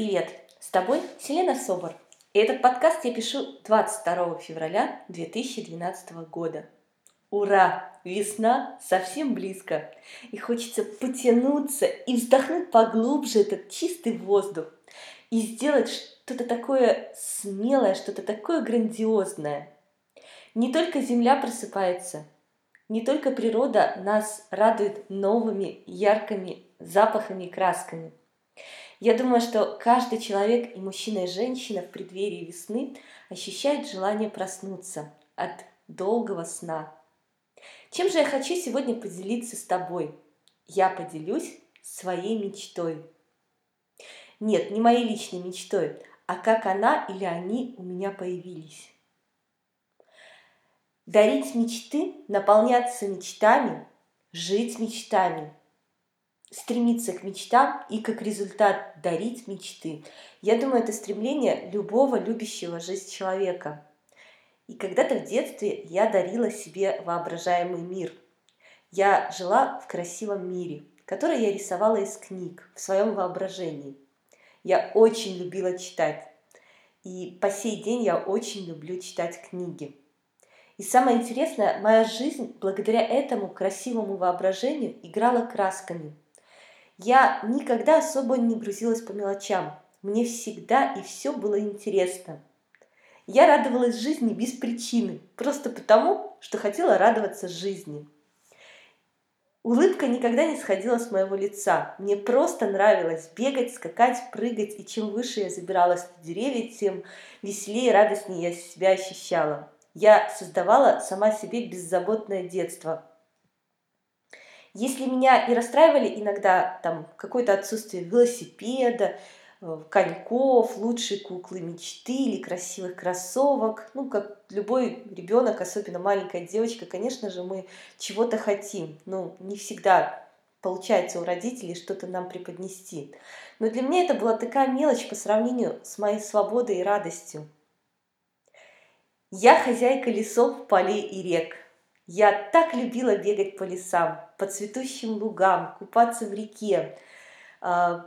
Привет! С тобой Селена Собор. И этот подкаст я пишу 22 февраля 2012 года. Ура! Весна совсем близко. И хочется потянуться и вздохнуть поглубже этот чистый воздух. И сделать что-то такое смелое, что-то такое грандиозное. Не только Земля просыпается, не только природа нас радует новыми яркими запахами и красками – я думаю, что каждый человек, и мужчина, и женщина в преддверии весны ощущает желание проснуться от долгого сна. Чем же я хочу сегодня поделиться с тобой? Я поделюсь своей мечтой. Нет, не моей личной мечтой, а как она или они у меня появились. Дарить мечты, наполняться мечтами, жить мечтами – стремиться к мечтам и как результат дарить мечты. Я думаю, это стремление любого любящего жизнь человека. И когда-то в детстве я дарила себе воображаемый мир. Я жила в красивом мире, который я рисовала из книг в своем воображении. Я очень любила читать. И по сей день я очень люблю читать книги. И самое интересное, моя жизнь благодаря этому красивому воображению играла красками – я никогда особо не грузилась по мелочам. Мне всегда и все было интересно. Я радовалась жизни без причины, просто потому, что хотела радоваться жизни. Улыбка никогда не сходила с моего лица. Мне просто нравилось бегать, скакать, прыгать, и чем выше я забиралась на деревья, тем веселее и радостнее я себя ощущала. Я создавала сама себе беззаботное детство – если меня и расстраивали иногда там какое-то отсутствие велосипеда, э, коньков, лучшей куклы мечты или красивых кроссовок. Ну, как любой ребенок, особенно маленькая девочка, конечно же, мы чего-то хотим. Ну, не всегда получается у родителей что-то нам преподнести. Но для меня это была такая мелочь по сравнению с моей свободой и радостью. Я хозяйка лесов, полей и рек – я так любила бегать по лесам, по цветущим лугам, купаться в реке. А,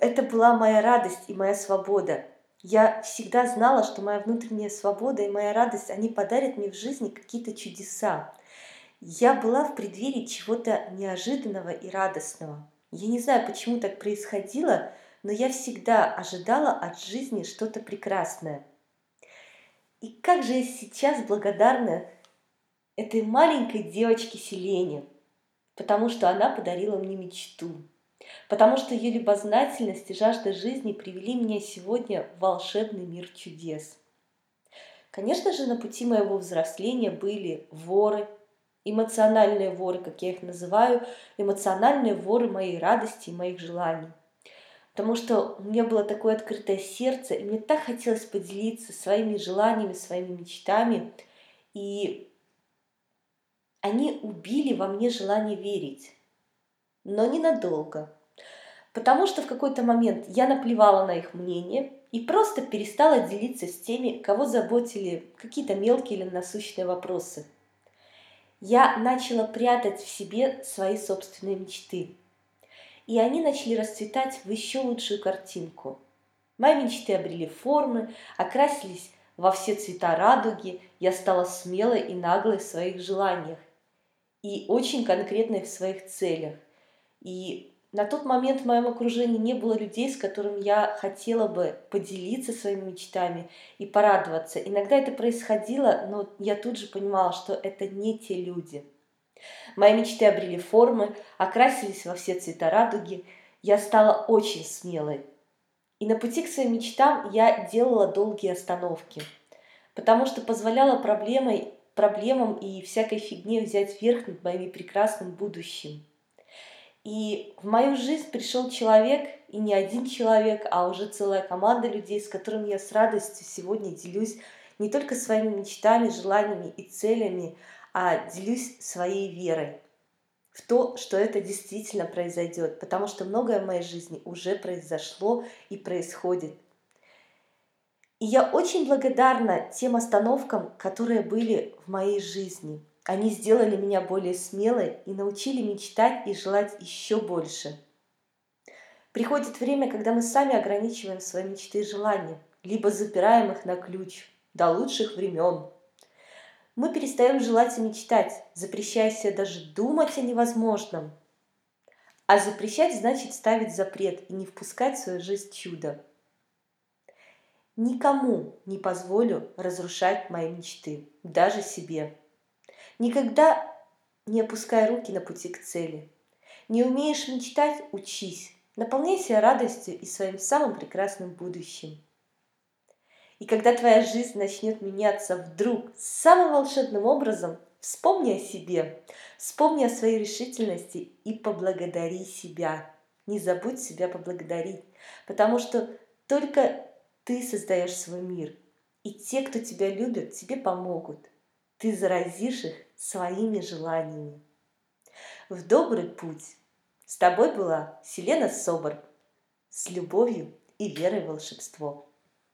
это была моя радость и моя свобода. Я всегда знала, что моя внутренняя свобода и моя радость, они подарят мне в жизни какие-то чудеса. Я была в преддверии чего-то неожиданного и радостного. Я не знаю, почему так происходило, но я всегда ожидала от жизни что-то прекрасное. И как же я сейчас благодарна этой маленькой девочке Селене, потому что она подарила мне мечту, потому что ее любознательность и жажда жизни привели меня сегодня в волшебный мир чудес. Конечно же, на пути моего взросления были воры, эмоциональные воры, как я их называю, эмоциональные воры моей радости и моих желаний. Потому что у меня было такое открытое сердце, и мне так хотелось поделиться своими желаниями, своими мечтами. И они убили во мне желание верить, но ненадолго, потому что в какой-то момент я наплевала на их мнение и просто перестала делиться с теми, кого заботили какие-то мелкие или насущные вопросы. Я начала прятать в себе свои собственные мечты, и они начали расцветать в еще лучшую картинку. Мои мечты обрели формы, окрасились во все цвета радуги, я стала смелой и наглой в своих желаниях и очень конкретной в своих целях. И на тот момент в моем окружении не было людей, с которыми я хотела бы поделиться своими мечтами и порадоваться. Иногда это происходило, но я тут же понимала, что это не те люди. Мои мечты обрели формы, окрасились во все цвета радуги. Я стала очень смелой. И на пути к своим мечтам я делала долгие остановки, потому что позволяла проблемой проблемам и всякой фигне взять верх над моим прекрасным будущим. И в мою жизнь пришел человек, и не один человек, а уже целая команда людей, с которыми я с радостью сегодня делюсь не только своими мечтами, желаниями и целями, а делюсь своей верой в то, что это действительно произойдет, потому что многое в моей жизни уже произошло и происходит. И я очень благодарна тем остановкам, которые были в моей жизни. Они сделали меня более смелой и научили мечтать и желать еще больше. Приходит время, когда мы сами ограничиваем свои мечты и желания, либо запираем их на ключ до лучших времен. Мы перестаем желать и мечтать, запрещая себе даже думать о невозможном. А запрещать значит ставить запрет и не впускать в свою жизнь чудо. Никому не позволю разрушать мои мечты, даже себе. Никогда не опускай руки на пути к цели. Не умеешь мечтать – учись. Наполняй себя радостью и своим самым прекрасным будущим. И когда твоя жизнь начнет меняться вдруг самым волшебным образом, вспомни о себе, вспомни о своей решительности и поблагодари себя. Не забудь себя поблагодарить, потому что только ты создаешь свой мир, и те, кто тебя любят, тебе помогут. Ты заразишь их своими желаниями. В добрый путь! С тобой была Селена Собор. С любовью и верой в волшебство.